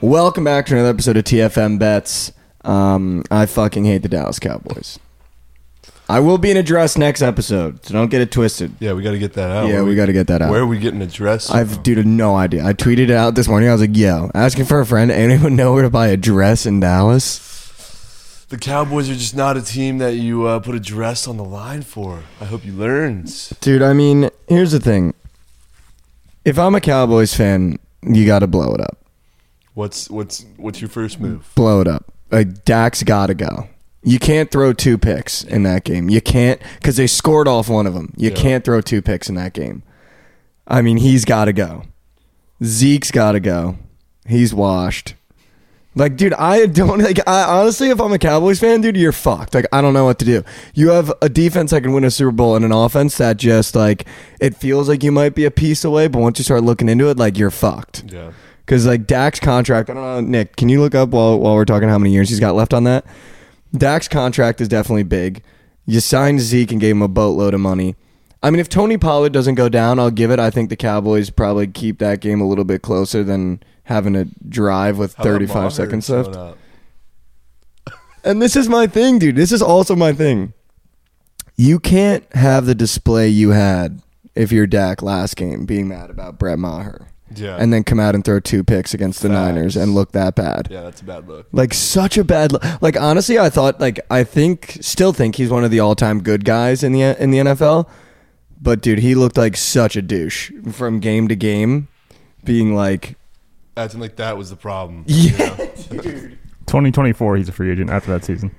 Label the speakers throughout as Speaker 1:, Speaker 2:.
Speaker 1: Welcome back to another episode of TFM Bets. Um, I fucking hate the Dallas Cowboys. I will be in a dress next episode, so don't get it twisted.
Speaker 2: Yeah, we got to get that out.
Speaker 1: Yeah,
Speaker 2: Where
Speaker 1: we got to get that out.
Speaker 2: Where are we getting a dress?
Speaker 1: I've dude no idea. I tweeted it out this morning. I was like, "Yo, asking for a friend. Anyone know where to buy a dress in Dallas?"
Speaker 2: the Cowboys are just not a team that you uh, put a dress on the line for. I hope you learned.
Speaker 1: Dude, I mean, here's the thing. If I'm a Cowboys fan, you got to blow it up.
Speaker 2: What's what's what's your first move?
Speaker 1: Blow it up. Like Dak's got to go. You can't throw two picks in that game. You can't because they scored off one of them. You
Speaker 2: Yeah.
Speaker 1: can't throw two picks in that game. I mean, he's got to go. Zeke's got to go. He's washed. Like, dude, I don't like. I honestly, if I'm a Cowboys fan, dude, you're fucked. Like, I don't know what to do. You have a defense that can win a Super Bowl and an offense that just like it feels like you might be a piece away, but once you start looking into it, like you're fucked.
Speaker 2: Yeah.
Speaker 1: Because like Dak's contract, I don't know, Nick. Can you look up while while we're talking how many years he's got left on that? Dak's contract is definitely big. You signed Zeke and gave him a boatload of money. I mean, if Tony Pollard doesn't go down, I'll give it. I think the Cowboys probably keep that game a little bit closer than having to drive with
Speaker 2: How
Speaker 1: 35 seconds left. And this is my thing, dude. This is also my thing. You can't have the display you had if you're Dak last game being mad about Brett Maher
Speaker 2: Yeah.
Speaker 1: and then come out and throw two picks against the
Speaker 2: Facts.
Speaker 1: Niners and look that bad.
Speaker 2: yeah, that's a bad look.
Speaker 1: Like such a bad lo- like honestly I thought like I think still think he's one of the all-time good guys in the in the NFL. But dude, he looked like such a douche from game to game being like
Speaker 2: Acting like that was the problem.
Speaker 1: Yeah.
Speaker 3: 2024, he's a free agent after that season.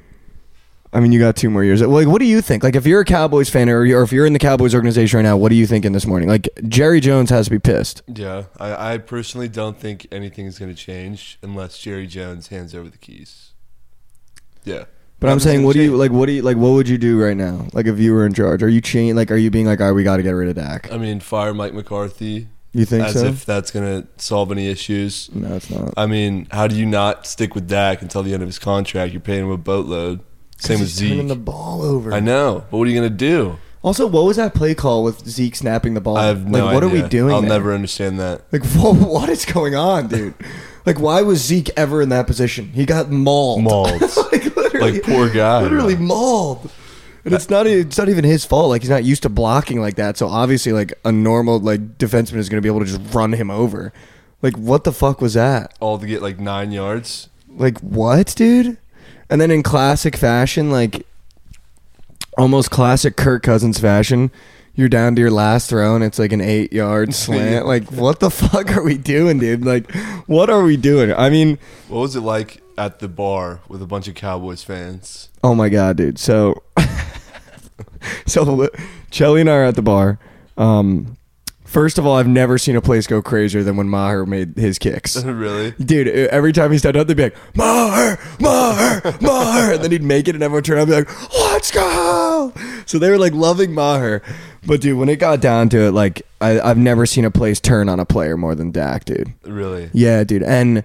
Speaker 1: I mean, you got two more years. Like, what do you think? Like, if you're a Cowboys fan or, or if you're in the Cowboys organization right now, what are you thinking this morning? Like, Jerry Jones has to be pissed.
Speaker 2: Yeah, I, I personally don't think anything is going to change unless Jerry Jones hands over the keys. Yeah,
Speaker 1: But I'm saying,
Speaker 2: gonna
Speaker 1: what do you like? What do you like? What would you do right now? Like, if you were in charge, are you chain? Like, are you being like, all right, we got to get rid of Dak?
Speaker 2: I mean, fire Mike McCarthy
Speaker 1: You think
Speaker 2: as
Speaker 1: so?
Speaker 2: if that's going to solve any issues.
Speaker 1: no, it's not.
Speaker 2: I mean, how do you not stick with Dak until the end of his contract? You're paying him a boatload. Same with
Speaker 1: He's turning
Speaker 2: Zeke.
Speaker 1: the ball over.
Speaker 2: I know, but what are you going to do?
Speaker 1: Also, what was that play call with Zeke snapping the ball?
Speaker 2: I have no
Speaker 1: like, what are we doing?
Speaker 2: I'll
Speaker 1: there?
Speaker 2: never understand that.
Speaker 1: Like, wha- what is going on, dude? like, why was Zeke ever in that position? He got mauled.
Speaker 2: Mauled.
Speaker 1: like, literally,
Speaker 2: Like, poor guy,
Speaker 1: Literally
Speaker 2: bro.
Speaker 1: mauled. And it's not. It's not even his fault. Like he's not used to blocking like that. So obviously, like a normal like defenseman is going to be able to just run him over. Like what the fuck was that?
Speaker 2: All to get like nine yards.
Speaker 1: Like what, dude? And then in classic fashion, like almost classic Kirk Cousins fashion, you're down to your last throw and it's like an eight yard slant. Like what the fuck are we doing, dude? Like what are we doing? I mean,
Speaker 2: What was it like at the bar with a bunch of Cowboys fans?
Speaker 1: oh my god, dude. So, so Chelly and I are at the bar. Um, first of all, I've never seen a place go crazier than when Maher made his kicks.
Speaker 2: really?
Speaker 1: Dude, every time he stepped up, they'd be like, Maher, Maher, Maher. And then he'd make it, and everyone would turn around and be like, let's go. So they were like loving Maher. But dude, when it got down to it, like, I, I've never seen a place turn on a player more than Dak, dude.
Speaker 2: Really?
Speaker 1: Yeah, dude. And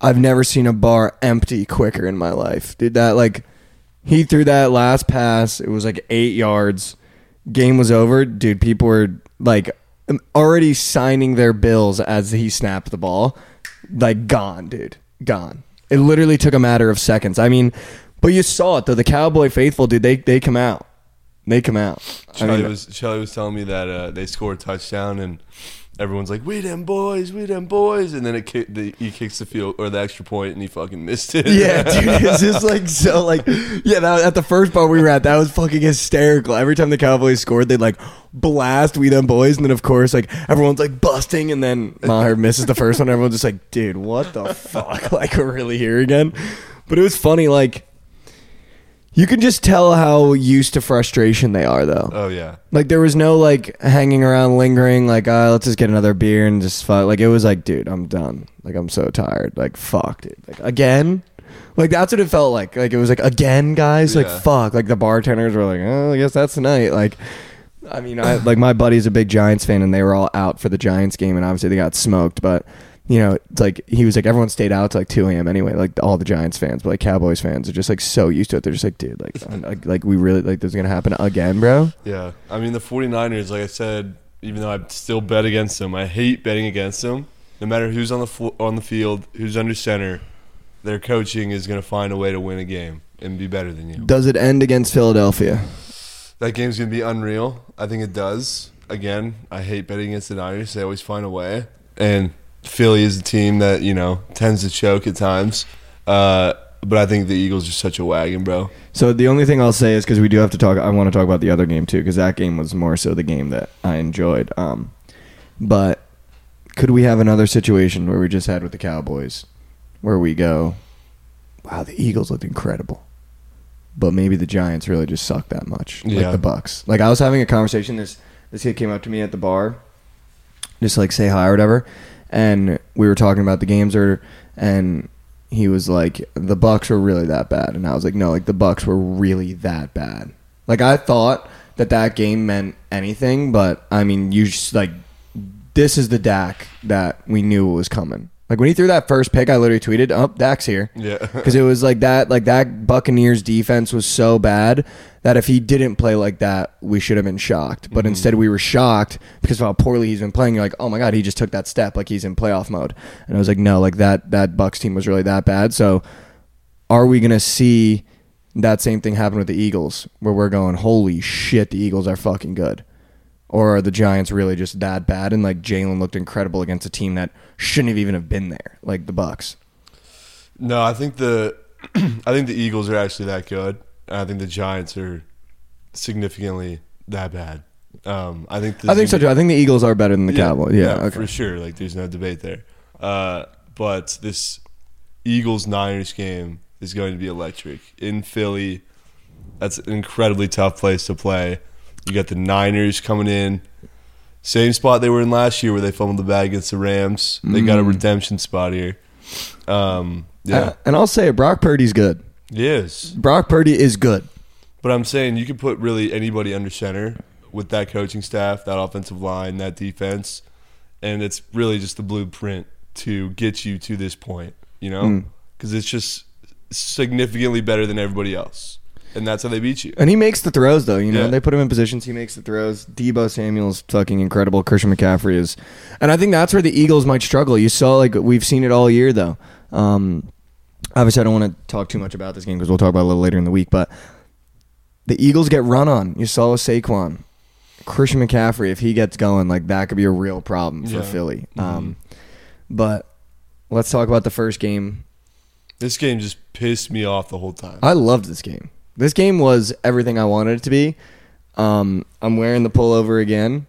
Speaker 1: I've never seen a bar empty quicker in my life. Dude, that, like, he threw that last pass. It was like eight yards. Game was over. Dude, people were like already signing their bills as he snapped the ball. Like, gone, dude. Gone. It literally took a matter of seconds. I mean, but you saw it, though. The Cowboy faithful, dude, they, they come out. They come out. I mean,
Speaker 2: was Charlie was telling me that uh, they scored a touchdown and everyone's like, "We them boys, we them boys," and then it the, he kicks the field or the extra point and he fucking missed it.
Speaker 1: Yeah, dude, it's just like so like yeah. That, at the first bar we were at, that was fucking hysterical. Every time the Cowboys scored, they'd like blast "We Them Boys," and then of course like everyone's like busting, and then Maher misses the first one. Everyone's just like, dude, what the fuck? Like we're really here again. But it was funny, like you can just tell how used to frustration they are, though.
Speaker 2: Oh yeah.
Speaker 1: Like there was no like hanging around, lingering. Like, uh, let's just get another beer and just fuck. Like it was like, dude, I'm done. Like I'm so tired. Like fuck, dude. Like again. Like that's what it felt like. Like it was like again, guys. Like
Speaker 2: Yeah.
Speaker 1: fuck. Like the bartenders were like, oh, I guess that's tonight. Like, I mean, I like my buddy's a big Giants fan, and they were all out for the Giants game, and obviously they got smoked. But you know, it's like he was like everyone stayed out to like 2 a.m. anyway. Like all the Giants fans, but like Cowboys fans are just like so used to it. They're just like, dude, like, like, like we really like this is gonna happen again, bro.
Speaker 2: Yeah. I mean the 49ers, like I said, even though I still bet against them, I hate betting against them. No matter who's on the flo- on the field, who's under center, their coaching is going to find a way to win a game and be better than you.
Speaker 1: Does it end against Philadelphia?
Speaker 2: That game's going to be unreal. I think it does. Again, I hate betting against the Niners. They always find a way. And Philly is a team that, you know, tends to choke at times. Uh, but I think the Eagles are such a wagon, bro.
Speaker 1: So the only thing I'll say is because we do have to talk. I want to talk about the other game too because that game was more so the game that I enjoyed. Um, but could we have another situation where we just had with the Cowboys, where we go, wow, the Eagles looked incredible, but maybe the Giants really just suck that much, like
Speaker 2: Yeah.
Speaker 1: the Bucks. Like I was having a conversation. This this kid came up to me at the bar, just like say hi or whatever, and we were talking about the games or and he was like the bucks were really that bad. And i was like no like the bucks were really that bad. Like i thought that that game meant anything but i mean you just like this is the Dak that we knew was coming like when he threw that first pick i literally tweeted oh dak's here.
Speaker 2: Yeah.
Speaker 1: because it was like that like that buccaneers defense was so bad that if he didn't play like that we should have been shocked. But mm-hmm. instead we were shocked because of how poorly he's been playing. You're like oh my god he just took that step. Like he's in playoff mode. And i was like no like that that bucks team was really that bad. So are we gonna see that same thing happen with the eagles where we're going holy shit the eagles are fucking good or are the giants really just that bad and like jalen looked incredible against a team that shouldn't have even have been there like the bucks
Speaker 2: No, I think the I think the Eagles are actually that good. And I think the Giants are significantly that bad. Um, I think
Speaker 1: I think so too. I think the Eagles are better than the Cowboys. Yeah, okay.
Speaker 2: for sure. Like, there's no debate there. Uh, but this Eagles Niners game is going to be electric in Philly. That's an incredibly tough place to play. You got the Niners coming in, same spot they were in last year where they fumbled the bag against the Rams. They got a
Speaker 1: Mm.
Speaker 2: redemption spot here. Um, yeah,
Speaker 1: Uh, and I'll say it, Brock Purdy's good.
Speaker 2: yes.
Speaker 1: Brock Purdy is good.
Speaker 2: But I'm saying you could put really anybody under center with that coaching staff, that offensive line, that defense, and it's really just the blueprint to get you to this point, you know?
Speaker 1: Mm.
Speaker 2: Because it's just significantly better than everybody else. And that's how they beat you.
Speaker 1: And he makes the throws though, you know.
Speaker 2: Yeah.
Speaker 1: They put him in positions, he makes the throws. Deebo Samuel's fucking incredible. Christian McCaffrey is and I think that's where the Eagles might struggle. You saw like we've seen it all year though. Um obviously I don't want to talk too much about this game because we'll talk about it a little later in the week, but the Eagles get run on. You saw with Saquon. Christian McCaffrey, if he gets going, like that could be a real problem for
Speaker 2: Yeah.
Speaker 1: Philly.
Speaker 2: Mhm.
Speaker 1: Um but let's talk about the first game
Speaker 2: This game just pissed me off the whole time.
Speaker 1: I loved this game. This game was everything I wanted it to be. Um, I'm wearing the pullover again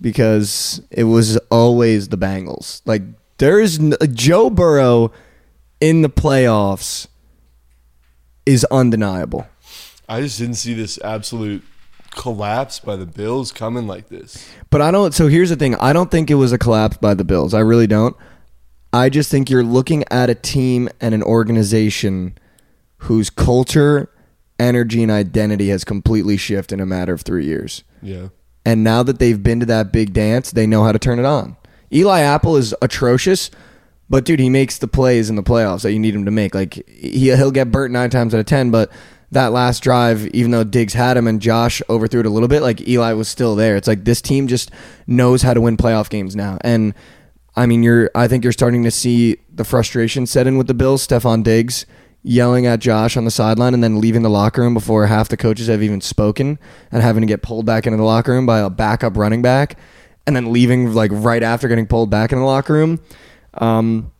Speaker 1: because it was always the Bengals. Like there is n- Joe Burrow in the playoffs is undeniable.
Speaker 2: I just didn't see this absolute collapse by the Bills coming like this.
Speaker 1: But I don't. So here's the thing. I don't think it was a collapse by the Bills. I really don't. I just think you're looking at a team and an organization whose culture, energy, and identity has completely shifted in a matter of three years.
Speaker 2: Yeah.
Speaker 1: And now that they've been to that big dance, they know how to turn it on. Eli Apple is atrocious, but dude, he makes the plays in the playoffs that you need him to make. Like he he'll get burnt nine times out of ten, but that last drive, even though Diggs had him and Josh overthrew it a little bit, like Eli was still there. It's like this team just knows how to win playoff games now. And I mean, you're I think you're starting to see the frustration set in with the Bills. Stefon Diggs yelling at Josh on the sideline and then leaving the locker room before half the coaches have even spoken and having to get pulled back into the locker room by a backup running back and then leaving like right after getting pulled back in the locker room. Um,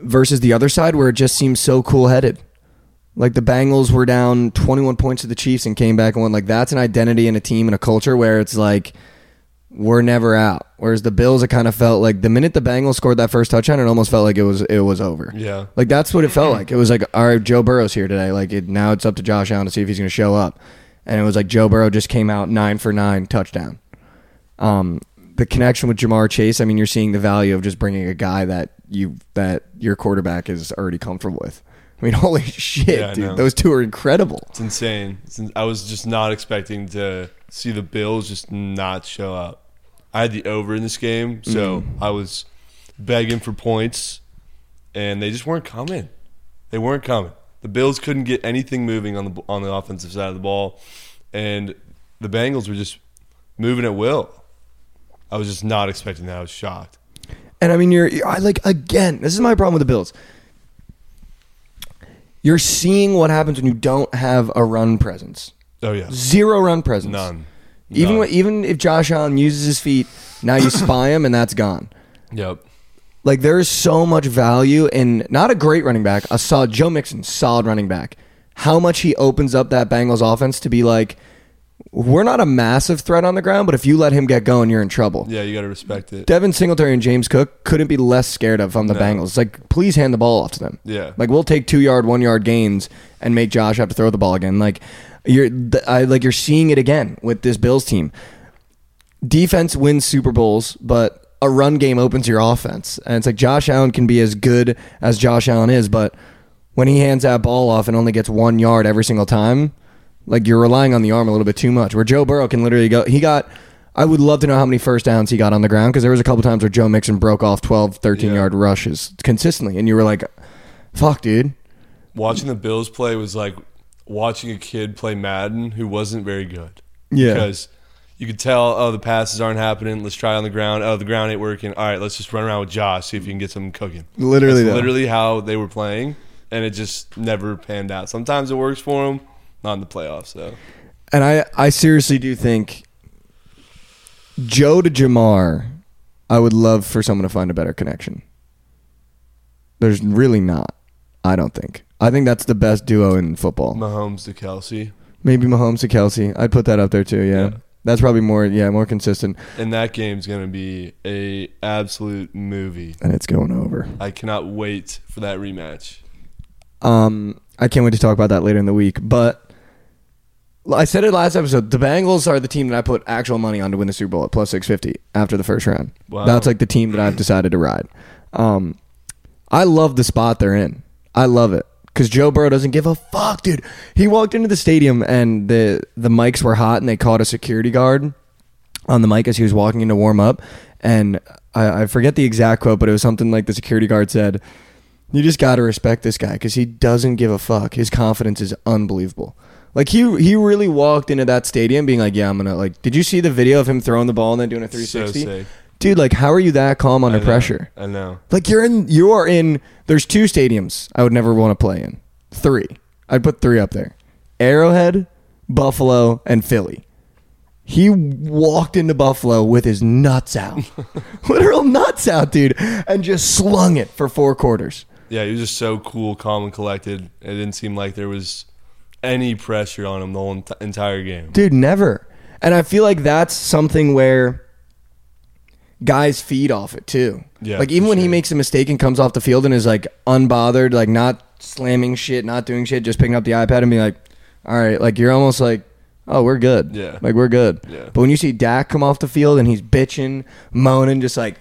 Speaker 1: versus the other side where it just seems so cool headed. Like the Bengals were down 21 points to the Chiefs and came back and won. Like that's an identity and a team and a culture where it's like we're never out. Whereas the Bills, it kind of felt like the minute the Bengals scored that first touchdown, it almost felt like it was it was over.
Speaker 2: Yeah.
Speaker 1: Like that's what it felt like. It was like, all right, Joe Burrow's here today. Like it, now it's up to Josh Allen to see if he's going to show up. And it was like Joe Burrow just came out nine for nine touchdown. Um, the connection with Ja'Marr Chase. I mean, you're seeing the value of just bringing a guy that you that your quarterback is already comfortable with. I mean, holy shit,
Speaker 2: Yeah,
Speaker 1: dude! Those two are incredible.
Speaker 2: It's insane. It's in- I was just not expecting to see the Bills just not show up. I had the over in this game, so mm-hmm. I was begging for points, and they just weren't coming. They weren't coming. The Bills couldn't get anything moving on the on the offensive side of the ball, and the Bengals were just moving at will. I was just not expecting that. I was shocked.
Speaker 1: And I mean, you're, you're I like again. This is my problem with the Bills. You're seeing what happens when you don't have a run presence.
Speaker 2: Oh yeah,
Speaker 1: Zero run presence.
Speaker 2: none.
Speaker 1: Even when, even if Josh Allen uses his feet, now you spy him and that's gone.
Speaker 2: Yep.
Speaker 1: Like there is so much value in not a great running back, a solid Joe Mixon, solid running back. How much he opens up that Bengals offense to be like, we're not a massive threat on the ground, but if you let him get going, you're in trouble.
Speaker 2: Yeah, you got to respect it.
Speaker 1: Devin Singletary and James Cook couldn't be less scared of on the
Speaker 2: No.
Speaker 1: Bengals. Like, please hand the ball off to them.
Speaker 2: Yeah.
Speaker 1: Like, we'll take two yard, one yard gains and make Josh have to throw the ball again. Like, you're, I like you're seeing it again with this Bills team. Defense wins Super Bowls, but a run game opens your offense, and it's like Josh Allen can be as good as Josh Allen is, but when he hands that ball off and only gets one yard every single time, like you're relying on the arm a little bit too much. Where Joe Burrow can literally go, he got. I would love to know how many first downs he got on the ground because there was a couple times where Joe Mixon broke off 12, 13
Speaker 2: Yeah.
Speaker 1: yard rushes consistently, and you were like, "Fuck, dude."
Speaker 2: Watching the Bills play was like watching a kid play Madden who wasn't very good.
Speaker 1: Yeah.
Speaker 2: Because you could tell, oh, the passes aren't happening. Let's try on the ground. Oh, the ground ain't working. All right, let's just run around with Josh, see if you can get something cooking.
Speaker 1: Literally,
Speaker 2: That's literally how they were playing, and it just never panned out. Sometimes it works for them, not in the playoffs, though.
Speaker 1: And I, I seriously do think Joe to Ja'Marr, I would love for someone to find a better connection. There's really not. I don't think. I think that's the best duo in football.
Speaker 2: Mahomes to Kelce.
Speaker 1: Maybe Mahomes to Kelce. I'd put that up there too. Yeah.
Speaker 2: Yeah.
Speaker 1: That's probably more. Yeah, more consistent.
Speaker 2: And that game's going to be a absolute movie.
Speaker 1: And it's going over.
Speaker 2: I cannot wait for that rematch.
Speaker 1: Um, I can't wait to talk about that later in the week. But I said it last episode. The Bengals are the team that I put actual money on to win the Super Bowl at plus six fifty after the first round.
Speaker 2: Wow.
Speaker 1: That's like the team that I've decided to ride. Um, I love the spot they're in. I love it because Joe Burrow doesn't give a fuck, dude. He walked into the stadium and the the mics were hot, and they caught a security guard on the mic as he was walking in to warm up. And I, I forget the exact quote, but it was something like the security guard said, "You just got to respect this guy because he doesn't give a fuck. His confidence is unbelievable." Like he he really walked into that stadium being like, "Yeah, I'm gonna like." Did you see the video of him throwing the ball and then doing a
Speaker 2: So
Speaker 1: 360?
Speaker 2: sick.
Speaker 1: Dude, like, how are you that calm under
Speaker 2: I know.
Speaker 1: pressure?
Speaker 2: I know.
Speaker 1: Like you're in you are in there's two stadiums I would never want to play in. Three. I'd put three up there. Arrowhead, Buffalo, and Philly. He walked into Buffalo with his nuts out. Literal nuts out, dude, and just slung it for four quarters.
Speaker 2: Yeah, he was just so cool, calm, and collected. It didn't seem like there was any pressure on him the whole ent- entire game.
Speaker 1: Dude, never. And I feel like that's something where guys feed off it too.
Speaker 2: Yeah,
Speaker 1: Like even when he makes a mistake and comes off the field and is like unbothered, like not slamming shit, not doing shit, just picking up the iPad and being like, "All right," like you're almost like, "Oh, we're good."
Speaker 2: Yeah.
Speaker 1: Like we're good.
Speaker 2: Yeah.
Speaker 1: But when you see Dak come off the field and he's bitching, moaning, just like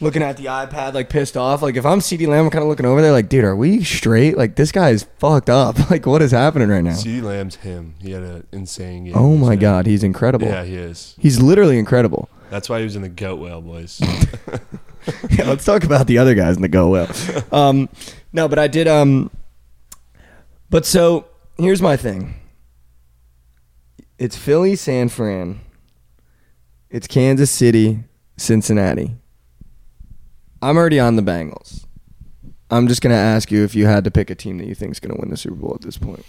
Speaker 1: looking at the iPad, like pissed off. Like if I'm CeeDee Lamb, I'm kind of looking over there, like, dude, are we straight? Like this guy is fucked up. Like what is happening right now?
Speaker 2: CeeDee Lamb's him. He had an insane game.
Speaker 1: Oh my god, he's incredible.
Speaker 2: Yeah, he is.
Speaker 1: He's literally incredible.
Speaker 2: That's why he was in the goat whale, boys.
Speaker 1: yeah, let's talk about the other guys in the go well. Um, no, but I did. Um, but so here's my thing. It's Philly, San Fran. It's Kansas City, Cincinnati. I'm already on the Bengals. I'm just gonna ask you if you had to pick a team that you think is gonna win the Super Bowl at this point.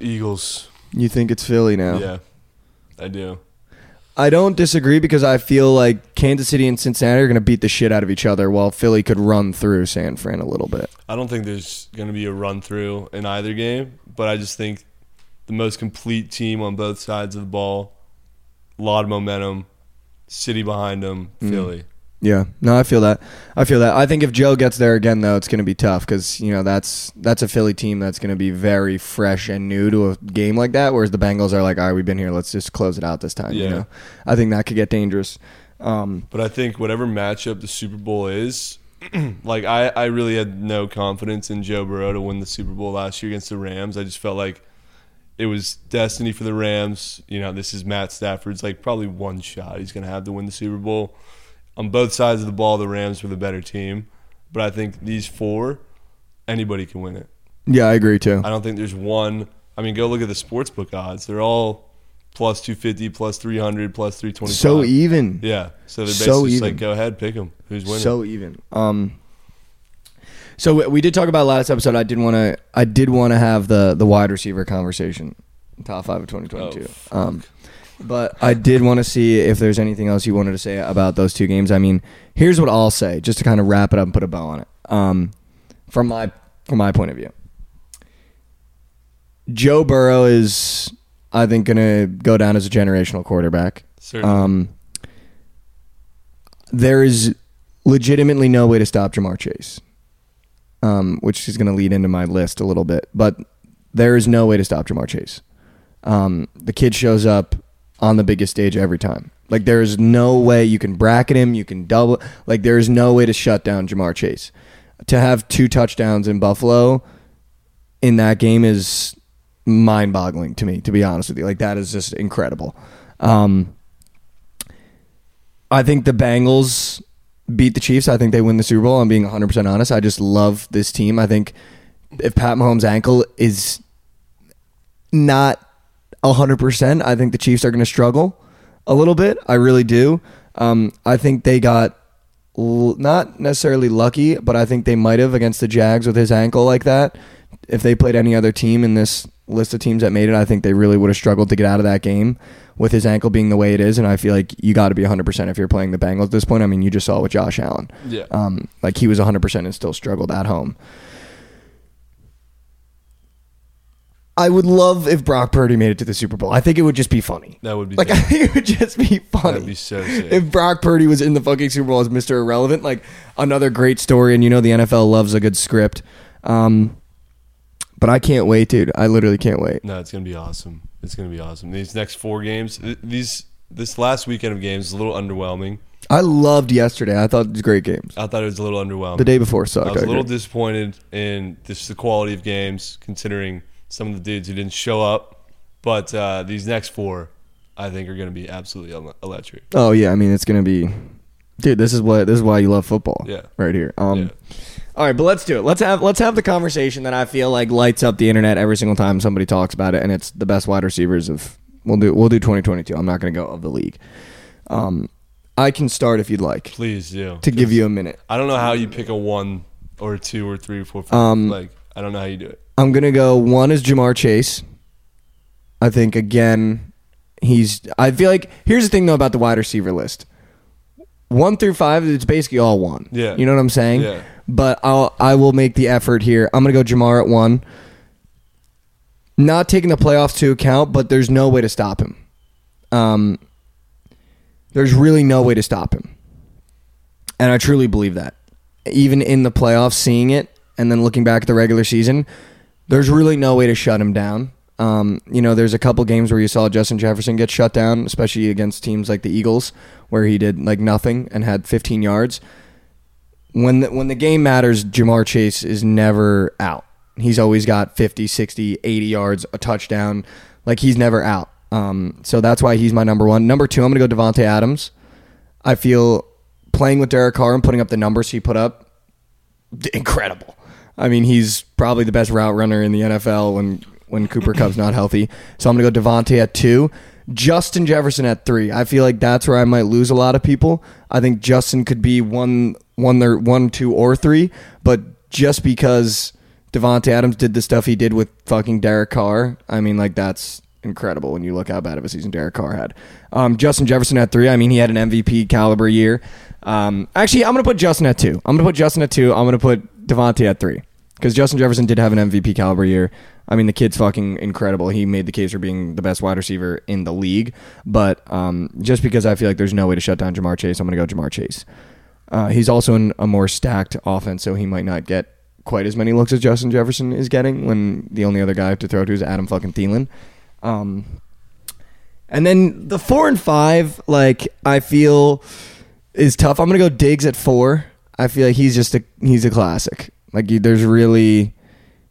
Speaker 2: Eagles.
Speaker 1: You think it's Philly now?
Speaker 2: Yeah, I do.
Speaker 1: I don't disagree because I feel like Kansas City and Cincinnati are going to beat the shit out of each other while Philly could run through San Fran a little bit.
Speaker 2: I don't think there's going to be a run through in either game, but I just think the most complete team on both sides of the ball, a lot of momentum, city behind them,
Speaker 1: Mm. Yeah, no, I feel that. I feel that. I think if Joe gets there again, though, it's going to be tough because you know that's that's a Philly team that's going to be very fresh and new to a game like that. Whereas the Bengals are like, all right, we've been here, let's just close it out this time. You
Speaker 2: Yeah.
Speaker 1: know, I think that could get dangerous. Um,
Speaker 2: But I think whatever matchup the Super Bowl is, like I, I really had no confidence in Joe Burrow to win the Super Bowl last year against the Rams. I just felt like it was destiny for the Rams. You know, this is Matt Stafford's like probably one shot he's going to have to win the Super Bowl. On both sides of the ball, the Rams were the better team, but I think these four, anybody can win it.
Speaker 1: yeah, I agree too.
Speaker 2: I don't think there's one. I mean, go look at the sportsbook odds; they're all plus 250, plus 300, plus 325.
Speaker 1: So even.
Speaker 2: Yeah. So they're
Speaker 1: So
Speaker 2: basically just
Speaker 1: even.
Speaker 2: like, go ahead, pick them. Who's winning?
Speaker 1: So even. Um. So we- we did talk about last episode. I did want to. I did want to have the the wide receiver conversation, top five of 2022.
Speaker 2: Oh,
Speaker 1: um, but I did want to see if there's anything else you wanted to say about those two games. I mean, here's what I'll say, just to kind of wrap it up and put a bow on it. Um, from my from my point of view, Joe Burrow is, I think, going to go down as a generational quarterback.
Speaker 2: Certainly.
Speaker 1: Um, there is legitimately no way to stop Ja'Marr Chase, um, which is going to lead into my list a little bit. But there is no way to stop Ja'Marr Chase. Um, the kid shows up on the biggest stage every time. Like there is no way you can bracket him, you can double. Like there is no way to shut down Ja'Marr Chase. To have two touchdowns in Buffalo in that game is mind-boggling to me. To be honest with you, like that is just incredible. Um, I think the Bengals beat the Chiefs. I think they win the Super Bowl. I'm being 100% honest. I just love this team. I think if Pat Mahomes' ankle is not 100%, I think the Chiefs are going to struggle a little bit. I really do. Um, I think they got l- not necessarily lucky, but I think they might have against the Jags with his ankle like that. If they played any other team in this list of teams that made it, I think they really would have struggled to get out of that game with his ankle being the way it is. And I feel like you got to be 100% if you're playing the Bengals at this point. I mean, you just saw with Josh Allen.
Speaker 2: yeah.
Speaker 1: Um, like he was 100% and still struggled at home. I would love if Brock Purdy made it to the Super Bowl. I think it would just be funny.
Speaker 2: that would be
Speaker 1: Like I think it would just be funny.
Speaker 2: That'd be so sick.
Speaker 1: if Brock Purdy was in the fucking Super Bowl as Mr. Irrelevant, like another great story, and you know the NFL loves a good script. Um, but I can't wait, dude. I literally can't wait.
Speaker 2: No, it's gonna be awesome. It's gonna be awesome. These next four games, these this last weekend of games is a little underwhelming.
Speaker 1: I loved yesterday. I thought it was great games.
Speaker 2: I thought it was a little underwhelming.
Speaker 1: The day before sucked.
Speaker 2: I was
Speaker 1: I
Speaker 2: a little disappointed in just the quality of games, considering some of the dudes who didn't show up. But uh, these next four, I think, are going to be absolutely electric.
Speaker 1: Oh yeah, I mean it's gonna be, dude. This is what this is why you love football.
Speaker 2: Yeah.
Speaker 1: right here. Um,
Speaker 2: Yeah.
Speaker 1: all right, but let's do it. Let's have let's have the conversation that I feel like lights up the internet every single time somebody talks about it, and it's the best wide receivers of. We'll do we'll do 2022. I'm not gonna go of the league. Um, I can start if you'd like
Speaker 2: Please do.
Speaker 1: to give you a minute.
Speaker 2: I don't know how you pick a one or two or three or four. Five.
Speaker 1: Um,
Speaker 2: like I don't know how you do it.
Speaker 1: I'm gonna go. One is Ja'Marr Chase. I think again, he's. I feel like here's the thing though about the wide receiver list. One through five, it's basically all one.
Speaker 2: Yeah.
Speaker 1: you know what I'm saying.
Speaker 2: Yeah.
Speaker 1: But I'll I will make the effort here. I'm gonna go Ja'Marr at one. Not taking the playoffs to account, but there's no way to stop him. Um, there's really no way to stop him, and I truly believe that. Even in the playoffs, seeing it and then looking back at the regular season, there's really no way to shut him down. Um, you know, there's a couple games where you saw Justin Jefferson get shut down, especially against teams like the Eagles, where he did like nothing and had 15 yards. When the, when the game matters, Ja'Marr Chase is never out. He's always got 50, 60, 80 yards, a touchdown. Like he's never out. Um, so that's why he's my number one. Number two, I'm going to go Davante Adams. I feel playing with Derek Carr and putting up the numbers he put up, incredible. I mean, he's probably the best route runner in the NFL when when Cooper Kupp's not healthy. So I'm gonna go Davante at two, Justin Jefferson at three. I feel like that's where I might lose a lot of people. I think Justin could be one one there one two or three, but just because Davante Adams did the stuff he did with fucking Derek Carr, I mean, like that's incredible when you look how bad of a season Derek Carr had. Um, Justin Jefferson at three. I mean, he had an MVP caliber year. Um, actually, I'm gonna put Justin at two. I'm gonna put Justin at two. I'm gonna put Davante at three because Justin Jefferson did have an MVP caliber year. I mean, the kid's fucking incredible. He made the case for being the best wide receiver in the league. But um, just because I feel like there's no way to shut down Ja'Marr Chase, I'm gonna go Ja'Marr Chase. Uh, he's also in a more stacked offense, so he might not get quite as many looks as Justin Jefferson is getting when the only other guy to throw to is Adam fucking Thielen. Um, and then the four and five, like I feel, is tough. I'm gonna go Diggs at four. I feel like he's just a he's a classic. Like there's really,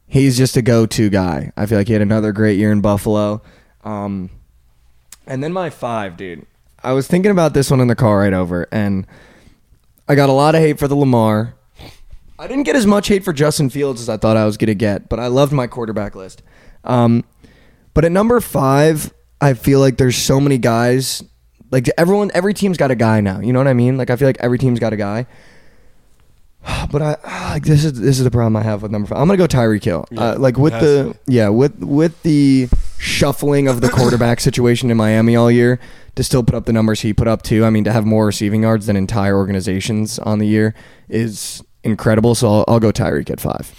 Speaker 1: he's just a go-to guy. I feel like he had another great year in Buffalo. Um, and then my five, dude. I was thinking about this one in the car right over, and I got a lot of hate for the Lamar. I didn't get as much hate for Justin Fields as I thought I was gonna get, but I loved my quarterback list. Um, but at number five, I feel like there's so many guys. Like everyone, every team's got a guy now. You know what I mean? Like I feel like every team's got a guy. But I ah, like this is this is the problem I have with number five. I'm gonna go Tyreek Hill.
Speaker 2: Yeah,
Speaker 1: uh, like with the yeah with with the shuffling of the quarterback situation in Miami all year to still put up the numbers he put up too. I mean to have more receiving yards than entire organizations on the year is incredible. So I'll, I'll go Tyreek at five.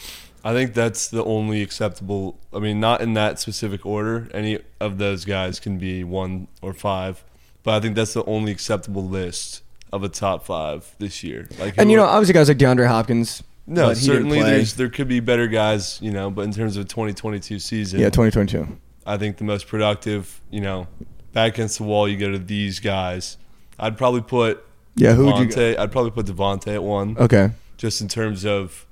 Speaker 2: I think that's the only acceptable. I mean, not in that specific order. Any of those guys can be one or five, but I think that's the only acceptable list of a top five this year. Like,
Speaker 1: And you know obviously guys like DeAndre Hopkins.
Speaker 2: no,
Speaker 1: but he didn't
Speaker 2: certainly there's there could be better guys, you know, but in terms of 2022 season,
Speaker 1: yeah 2022.
Speaker 2: I think the most productive, you know, back against the wall, you go to these guys. I'd probably put
Speaker 1: Yeah, who would you? Go?
Speaker 2: I'd probably put Davante at one.
Speaker 1: Okay.
Speaker 2: just in terms of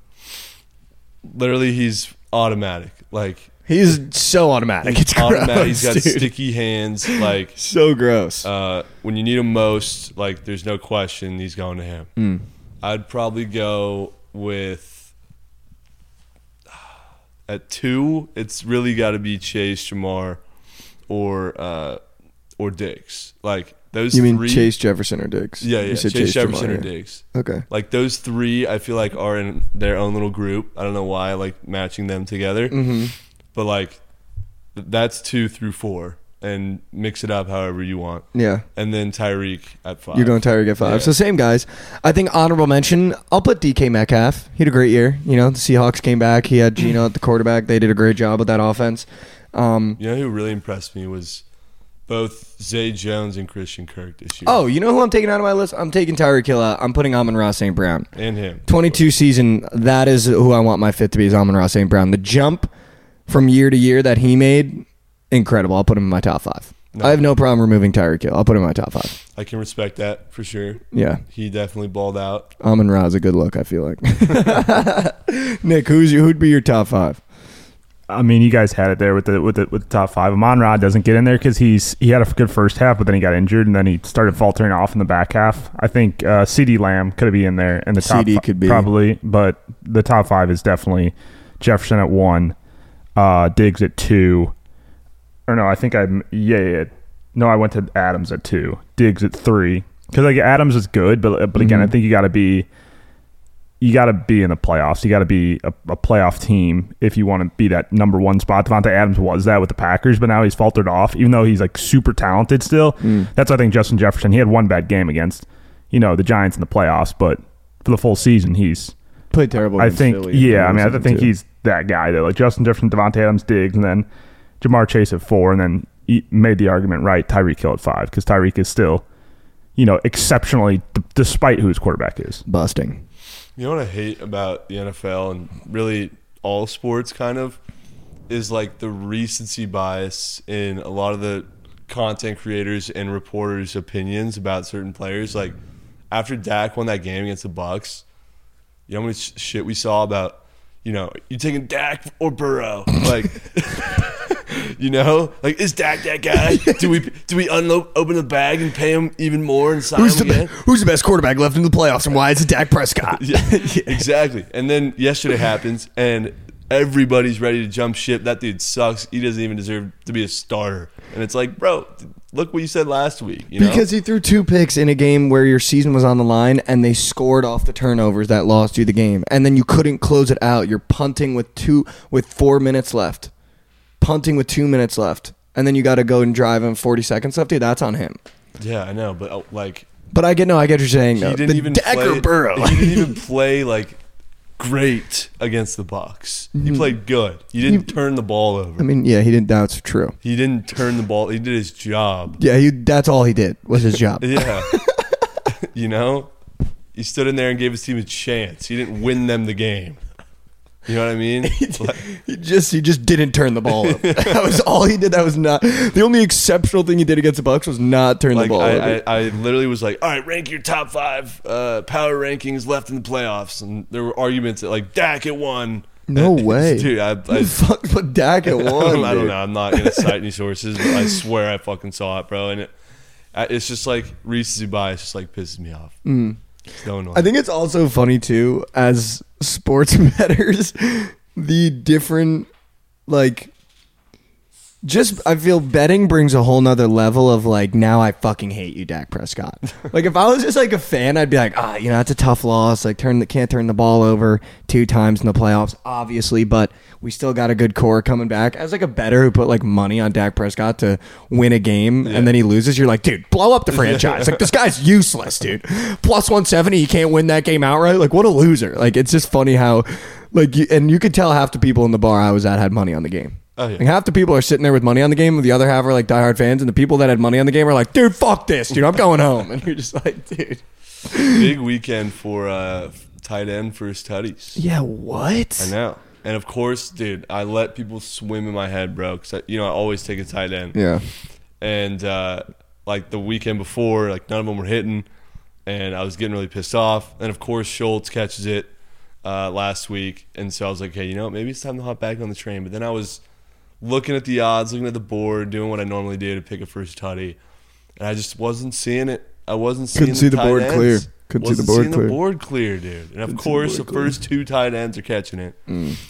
Speaker 2: literally he's automatic. Like
Speaker 1: He's so automatic.
Speaker 2: he's
Speaker 1: It's gross,
Speaker 2: automatic. He's got
Speaker 1: dude.
Speaker 2: sticky hands. Like
Speaker 1: So gross.
Speaker 2: uh, when you need him most, like there's no question he's going to him.
Speaker 1: Mm.
Speaker 2: I'd probably go with at two. It's really got to be Chase Ja'Marr or uh, or Diggs. Like those.
Speaker 1: You mean
Speaker 2: three,
Speaker 1: Chase Jefferson or Diggs?
Speaker 2: Yeah, yeah.
Speaker 1: said
Speaker 2: Chase, Jefferson
Speaker 1: Ja'Marr,
Speaker 2: or
Speaker 1: yeah.
Speaker 2: Diggs.
Speaker 1: Okay.
Speaker 2: Like those three, I feel like are in their own little group. I don't know why I like matching them together,
Speaker 1: Mm-hmm.
Speaker 2: But like that's two through four, and mix it up however you want.
Speaker 1: Yeah.
Speaker 2: And then Tyreek at five.
Speaker 1: You're going Tyreek at five.
Speaker 2: Yeah.
Speaker 1: So same guys. I think honorable mention. I'll put DK Metcalf. He had a great year. You know, the Seahawks came back. He had Geno at the quarterback. They did a great job with that offense. Um,
Speaker 2: You know who really impressed me was both Zay Jones and Christian Kirk this year.
Speaker 1: oh, you know who I'm taking out of my list? I'm taking Tyreek Hill out. I'm putting Amon-Ra St. Brown.
Speaker 2: and him.
Speaker 1: 22 season. That is who I want my fifth to be. Is Amon-Ra St. Brown. The jump from year to year that he made, incredible. I'll put him in my top five.
Speaker 2: No.
Speaker 1: I have no problem removing Tyreek Hill. I'll put him in my top five.
Speaker 2: I can respect that for sure.
Speaker 1: Yeah.
Speaker 2: He definitely balled out.
Speaker 1: Amon-Ra is a good look. I feel like. Nick, who's your, who'd be your top five?
Speaker 3: I mean, you guys had it there with the with the with the top five. Amon-Ra doesn't get in there because he's he had a good first half, but then he got injured and then he started faltering off in the back half. I think uh, CeeDee Lamb could be in there in the top
Speaker 1: CeeDee
Speaker 3: fi-
Speaker 1: could be.
Speaker 3: probably, but the top five is definitely Jefferson at one, uh, Diggs at two, or no, I think I yeah, yeah no, I went to Adams at two, Diggs at three because like Adams is good, but but again, I
Speaker 1: Mhm.
Speaker 3: think you got to be you got to be in the playoffs. You got to be a, a playoff team if you want to be that number one spot. Davante Adams was that with the Packers, but now he's faltered off. Even though he's like super talented still,
Speaker 1: Mm.
Speaker 3: that's I think Justin Jefferson. He had one bad game against you know the Giants in the playoffs, but for the full season, he's
Speaker 1: Played terrible.
Speaker 3: I think
Speaker 1: Philly
Speaker 3: yeah. I mean, I think
Speaker 1: two.
Speaker 3: he's that guy though. Like Justin Jefferson, Davante Adams, Diggs, and then Ja'Marr Chase at four, and then he made the argument right. Tyreek Hill at five because Tyreek is still you know exceptionally d- despite who his quarterback is.
Speaker 1: busting.
Speaker 2: You know what I hate about the NFL and really all sports kind of is like the recency bias in a lot of the content creators and reporters' opinions about certain players. Like after Dak won that game against the Bucks, you know how much shit we saw about, you know, you taking Dak or Burrow? Like You know, like is Dak that guy? do we do we unload open the bag and pay him even more and sign
Speaker 1: Who's
Speaker 2: him
Speaker 1: the
Speaker 2: again?
Speaker 1: Who's the best quarterback left in the playoffs, and why is it Dak Prescott?
Speaker 2: Yeah, exactly. And then yesterday happens, and everybody's ready to jump ship. That dude sucks. He doesn't even deserve to be a starter. And it's like, bro, look what you said last week. You know,
Speaker 1: Because he threw two picks in a game where your season was on the line and they scored off the turnovers that lost you the game. And then you couldn't close it out. You're punting with two with 4 minutes left. Punting with 2 minutes left. And then you got to go and drive him 40 seconds left. Dude, that's on him.
Speaker 2: yeah, I know, but uh, like
Speaker 1: But I get no, I get what you're saying
Speaker 2: he
Speaker 1: though.
Speaker 2: didn't
Speaker 1: the
Speaker 2: even
Speaker 1: Dak
Speaker 2: play,
Speaker 1: Burrow.
Speaker 2: He didn't even play like great against the Bucks. He played good. He didn't turn the ball over.
Speaker 1: Mm-hmm. I mean, yeah, he didn't that's true.
Speaker 2: he didn't turn the ball. He did his job.
Speaker 1: Yeah, he, that's all he did was his job.
Speaker 2: Yeah. you know? He stood in there and gave his team a chance. He didn't win them the game. You know what I mean? Like,
Speaker 1: He just he just didn't turn the ball over. that was all he did. That was not the only exceptional thing he did against the Bucks was not turn the ball
Speaker 2: I,
Speaker 1: over.
Speaker 2: I, I literally was like, all right, rank your top five uh, power rankings left in the playoffs. And there were arguments that like Dak at one.
Speaker 1: No way.
Speaker 2: Dude, I, I,
Speaker 1: fuck put Dak at
Speaker 2: I,
Speaker 1: one?
Speaker 2: don't, I don't know. I'm not to cite any sources, but I swear I fucking saw it, bro. And it, it's just like recency bias just like pisses me off. It's
Speaker 1: I think it's also funny too, as sports betters, the different like just I feel betting brings a whole nother level of like now I fucking hate you, Dak Prescott. like if I was just like a fan, I'd be like, ah, you know, it's a tough loss. Like turn the can't turn the ball over two times in the playoffs, obviously, but we still got a good core coming back. As like a better who put like money on Dak Prescott to win a game and then he loses, you're like, dude, blow up the franchise. like this guy's useless, dude. Plus one seventy, you can't win that game outright. Like what a loser. Like it's just funny how like you, and you could tell half the people in the bar I was at had money on the game.
Speaker 2: Oh, yeah.
Speaker 1: Like half the people are sitting there with money on the game, the other half are like diehard fans, and the people that had money on the game are like, dude, fuck this, dude, I'm going home. And you're just like, dude.
Speaker 2: Big weekend for uh, tight end first tutties.
Speaker 1: Yeah, what?
Speaker 2: I know. And of course, dude, I let people swim in my head, bro. Because you know I always take a tight end.
Speaker 1: Yeah.
Speaker 2: And uh, like the weekend before, like none of them were hitting, and I was getting really pissed off. And of course, Schultz catches it uh, last week, and so I was like, hey, you know, maybe it's time to hop back on the train. But then I was looking at the odds, looking at the board, doing what I normally do to pick a first tutty, and I just wasn't seeing it. I wasn't seeing
Speaker 1: Couldn't see the
Speaker 2: tight
Speaker 1: board
Speaker 2: ends.
Speaker 1: clear. Couldn't see the board
Speaker 2: seeing
Speaker 1: clear.
Speaker 2: the board clear, dude. And of
Speaker 1: Couldn't see the
Speaker 2: course, the,
Speaker 1: board clear. Mm.
Speaker 2: first two tight ends are catching it.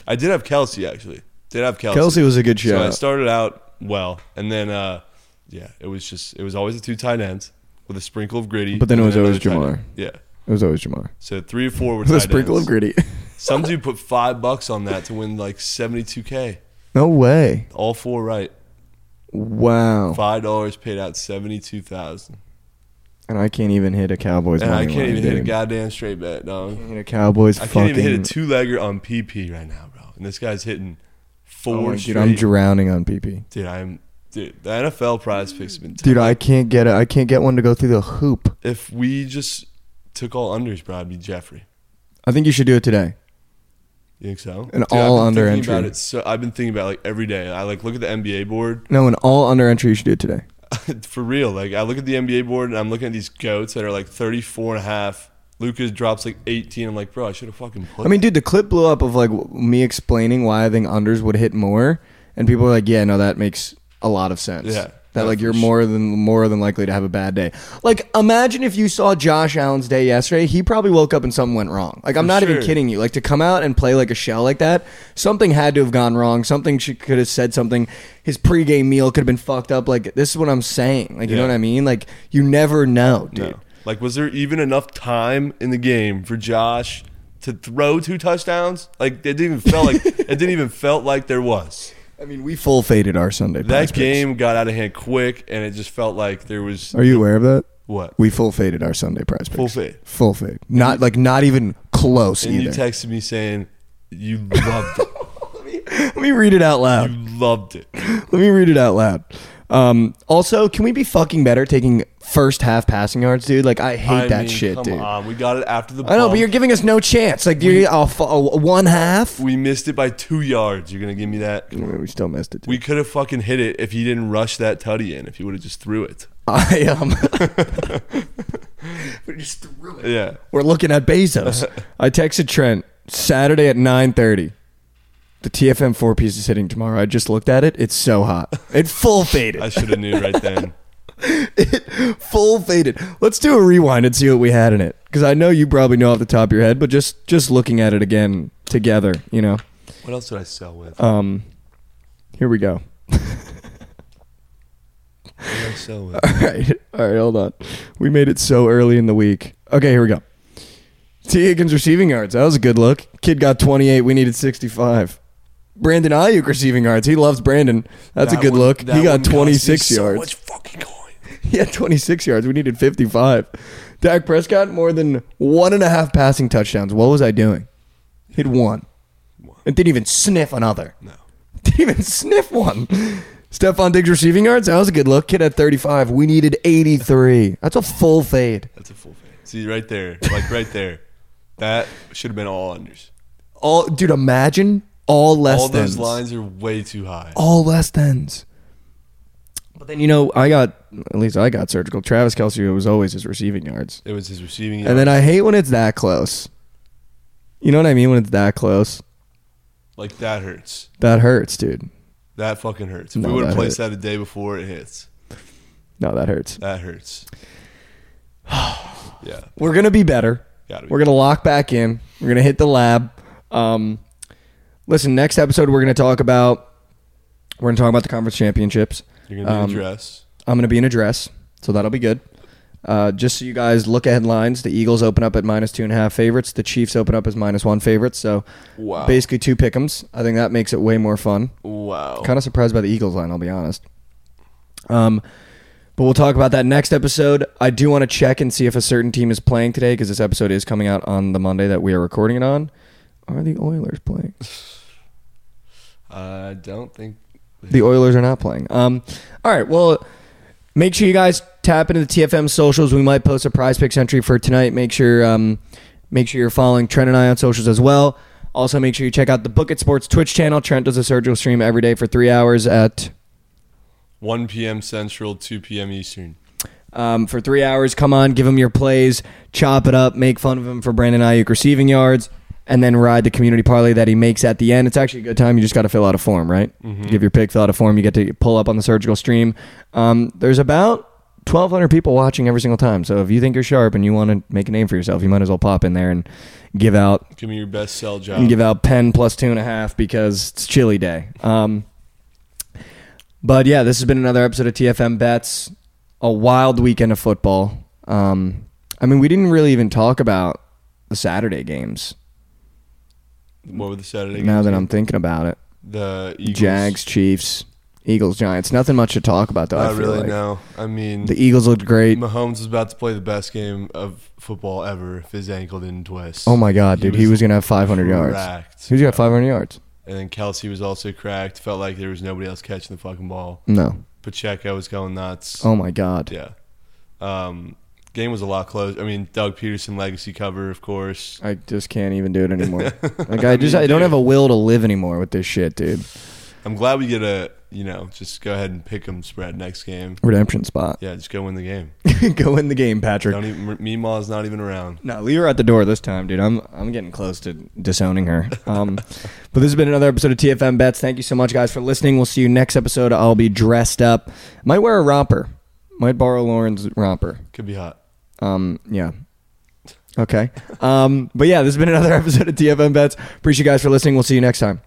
Speaker 2: I did have Kelce actually. Did have Kelce.
Speaker 1: Kelce was a good shot.
Speaker 2: So I
Speaker 1: shout.
Speaker 2: started out well, and then uh, yeah, it was just it was always the two tight ends with a sprinkle of gritty.
Speaker 1: But then it
Speaker 2: and
Speaker 1: was always
Speaker 2: another tight
Speaker 1: Ja'Marr.
Speaker 2: end. Yeah.
Speaker 1: It was always Ja'Marr.
Speaker 2: So three or four were
Speaker 1: With a sprinkle
Speaker 2: ends.
Speaker 1: of gritty.
Speaker 2: Some dude put five bucks on that to win like seventy two k.
Speaker 1: no way.
Speaker 2: All four right.
Speaker 1: Wow.
Speaker 2: Five dollars paid out seventy two thousand.
Speaker 1: And I can't even hit a Cowboys
Speaker 2: And I can't
Speaker 1: line,
Speaker 2: even hit a goddamn straight bet, dog.
Speaker 1: Hit a Cowboys
Speaker 2: I
Speaker 1: fucking.
Speaker 2: can't even hit a two legger on PP right now, bro. And this guy's hitting oh, four
Speaker 1: Oh, dude, I'm drowning on PP.
Speaker 2: Dude, I'm dude. The NFL prize picks have been.
Speaker 1: Dude. I can't get it. I can't get one to go through the hoop.
Speaker 2: if we just took all unders, bro, I'd be Jeffrey.
Speaker 1: I think you should do it today.
Speaker 2: You think so?
Speaker 1: An
Speaker 2: Dude, I've
Speaker 1: all
Speaker 2: been
Speaker 1: under
Speaker 2: thinking About
Speaker 1: entry.
Speaker 2: it so I've been thinking about it, like every day. I like look at the NBA board
Speaker 1: No, an all under entry. You should do it today.
Speaker 2: for real. Like I look at the NBA board and I'm looking at these goats that are like 34 and a half. Lucas drops like 18. I'm like, bro, I should have fucking put.
Speaker 1: I mean, dude, the clip blew up of like w- me explaining why I think unders would hit more, and people were like, "Yeah, no, that makes a lot of sense."
Speaker 2: Yeah.
Speaker 1: That like you're more than more than likely to have a bad day. Like, imagine if you saw Josh Allen's day yesterday. He probably woke up and something went wrong. Like, I'm not even kidding you. Like to come out and play like a shell like that, something had to have gone wrong. Something she could have said something. His pregame meal could have been fucked up. Like, this is what I'm saying. Like, you know what I mean? Like, you never know, dude.
Speaker 2: no. Like, was there even enough time in the game for Josh to throw two touchdowns? Like, it didn't even felt like it didn't even felt like there was.
Speaker 1: I mean, we full faded our Sunday. prize
Speaker 2: That game got out of hand quick, and it just felt like there was
Speaker 1: Are you aware of that?
Speaker 2: what
Speaker 1: We full faded our Sunday prize picks.
Speaker 2: full fade.
Speaker 1: Full fade. Not like not even close
Speaker 2: And you texted me saying you loved it.
Speaker 1: Let me read it out loud.
Speaker 2: You loved it.
Speaker 1: Let me read it out loud. Um, also, can we be fucking better taking first half passing yards, dude? Like I hate
Speaker 2: I
Speaker 1: that
Speaker 2: mean,
Speaker 1: shit,
Speaker 2: come
Speaker 1: dude.
Speaker 2: on, we got it after the.
Speaker 1: I know, but you're giving us no chance. Like you're a, fu- a one half.
Speaker 2: We missed it by two yards. You're gonna give me that?
Speaker 1: We still missed it. Dude.
Speaker 2: We could have fucking hit it if he didn't rush that tutty in. If he would have just threw it.
Speaker 1: I um. we just threw it.
Speaker 2: Yeah.
Speaker 1: We're looking at Bezos. I texted Trent Saturday at nine thirty. The TFM four piece is hitting tomorrow. I just looked at it. It's so hot. It full faded.
Speaker 2: I should have knew right then.
Speaker 1: it full faded. Let's do a rewind and see what we had in it. Because I know you probably know off the top of your head, but just just looking at it again together, you know.
Speaker 2: What else did I sell with?
Speaker 1: Um, here we go.
Speaker 2: What did I sell with?
Speaker 1: All right, all right, hold on. We made it so early in the week. Okay, here we go. Tee Higgins receiving yards. That was a good look. Kid got 28. We needed 65. Brandon Aiyuk receiving yards. He loves Brandon. That's
Speaker 2: That
Speaker 1: a good
Speaker 2: one-
Speaker 1: look. He got
Speaker 2: one cost
Speaker 1: 26
Speaker 2: so
Speaker 1: yards.
Speaker 2: much fucking coin.
Speaker 1: He had 26 yards. We needed 55. Dak Prescott, more than one and a half passing touchdowns. What was I doing? Hit one. And didn't even sniff another.
Speaker 2: No.
Speaker 1: Didn't even sniff one. Stefon Diggs receiving yards. That was a good look. Kid at 35. We needed 83. That's a full fade.
Speaker 2: That's a full fade. See right there, like right there. That should have been all unders.
Speaker 1: All, dude, imagine all less ends.
Speaker 2: all
Speaker 1: thans.
Speaker 2: those lines are way too high.
Speaker 1: All less thans. But then, you know, I got, at least I got surgical. Travis Kelce it was always his receiving yards.
Speaker 2: It was his receiving.
Speaker 1: And then I hate when it's that close. You know what I mean? When it's that close.
Speaker 2: like that hurts.
Speaker 1: That hurts, dude.
Speaker 2: That fucking hurts. If
Speaker 1: No,
Speaker 2: we would have
Speaker 1: that
Speaker 2: placed that a day before, it hits.
Speaker 1: No, that hurts.
Speaker 2: That hurts. yeah,
Speaker 1: We're going to be better.
Speaker 2: gotta be.
Speaker 1: We're gonna lock back in. We're gonna hit the lab. Um, listen, next episode we're gonna talk about We're gonna talk about the conference championships.
Speaker 2: You're gonna
Speaker 1: Um,
Speaker 2: be dress.
Speaker 1: I'm gonna be in a dress, so that'll be good. Uh, just so you guys look at headlines, the Eagles open up at minus two and a half favorites. The Chiefs open up as minus one favorites. So
Speaker 2: Wow.
Speaker 1: basically two pick'ems. I think that makes it way more fun.
Speaker 2: Wow.
Speaker 1: Kind of surprised by the Eagles line, I'll be honest. Um, but we'll talk about that next episode. I do want to check and see if a certain team is playing today because this episode is coming out on the Monday that we are recording it on. Are the Oilers playing?
Speaker 2: I don't think.
Speaker 1: The Oilers are not playing. Um, all right. Well, make sure you guys tap into the TFM socials. We might post a prize picks entry for tonight. Make sure um, make sure you're following Trent and I on socials as well. Also, make sure you check out the Book It Sports Twitch channel. Trent does a surgical stream every day for three hours at
Speaker 2: 1 p.m. Central, 2 p.m. Eastern.
Speaker 1: um, for three hours. Come on, give him your plays, chop it up, make fun of him for Brandon Aiyuk receiving yards, and then ride the community parlay that he makes at the end. It's actually a good time. You just got to fill out a form, right? You Give your pick, fill out a form. You get to pull up on the surgical stream. Um, there's about 1,200 people watching every single time. So if you think you're sharp and you want to make a name for yourself, you might as well pop in there and give out
Speaker 2: Give me your best sell job.
Speaker 1: and give out pen plus two and a half because it's chilly day. Um, but yeah, this has been another episode of TFM Bets. A wild weekend of football. Um, I mean, we didn't really even talk about the Saturday games.
Speaker 2: What were the Saturday
Speaker 1: Now that I'm thinking about it,
Speaker 2: the Eagles.
Speaker 1: Jags, Chiefs, Eagles, Giants. Nothing much to talk about though. I
Speaker 2: really.
Speaker 1: like.
Speaker 2: No. I mean,
Speaker 1: The Eagles looked great.
Speaker 2: Mahomes was about to play the best game of football ever if his ankle didn't twist.
Speaker 1: Oh my god, dude, he was gonna have 500 yards.
Speaker 2: Cracked.
Speaker 1: Who's got 500 yards?
Speaker 2: And then Kelce was also cracked. Felt like there was nobody else catching the fucking ball.
Speaker 1: No.
Speaker 2: Pacheco was going nuts.
Speaker 1: Oh my god.
Speaker 2: Yeah. Um, game was a lot close. I mean, Doug Pederson legacy cover, of course.
Speaker 1: I just can't even do it anymore. like I just I don't have a will to live anymore with this shit, dude.
Speaker 2: I'm glad we get a, you know, just go ahead and pick them spread next game.
Speaker 1: Redemption spot.
Speaker 2: Yeah, just go win the game.
Speaker 1: Go win the game, Patrick.
Speaker 2: Don't even. Meemaw is not even around.
Speaker 1: No, leave her at the door this time, dude. I'm I'm getting close to disowning her. Um, but this has been another episode of TFM Bets. Thank you so much, guys, for listening. We'll see you next episode. I'll be dressed up. Might wear a romper. Might borrow Lauren's romper.
Speaker 2: Could be hot.
Speaker 1: Um, yeah. Okay. Um, but yeah, this has been another episode of TFM Bets. Appreciate you guys for listening. We'll see you next time.